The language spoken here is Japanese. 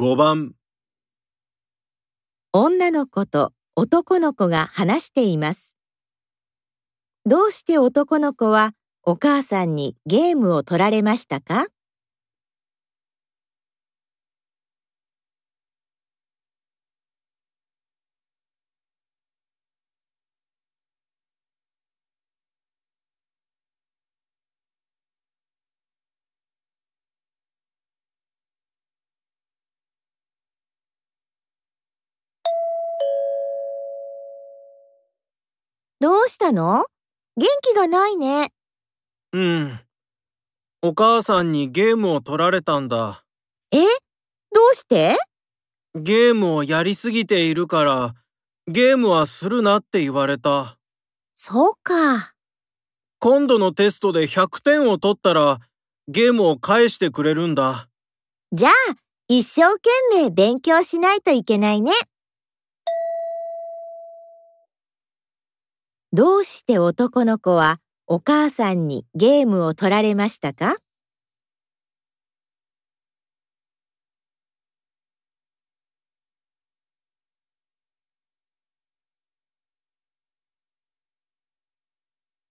5番女の子と男の子が話しています。どうして男の子はお母さんにゲームを取られましたか？どうしたの？元気がないね。うん。お母さんにゲームを取られたんだ。え？どうして？ゲームをやりすぎているから、ゲームはするなって言われた。そうか。今度のテストで100点を取ったら、ゲームを返してくれるんだ。じゃあ、一生懸命勉強しないといけないね。どうして男の子はお母さんにゲームを取られましたか？